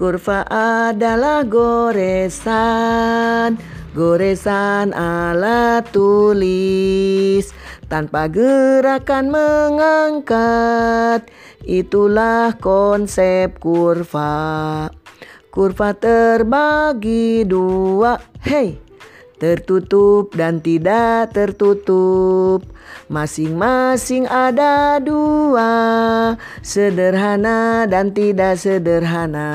Kurva adalah goresan. Goresan alat tulis. Tanpa gerakan mengangkat. Itulah konsep kurva. Kurva terbagi dua. Hei tertutup dan tidak tertutup. Masing-masing ada dua, sederhana dan tidak sederhana.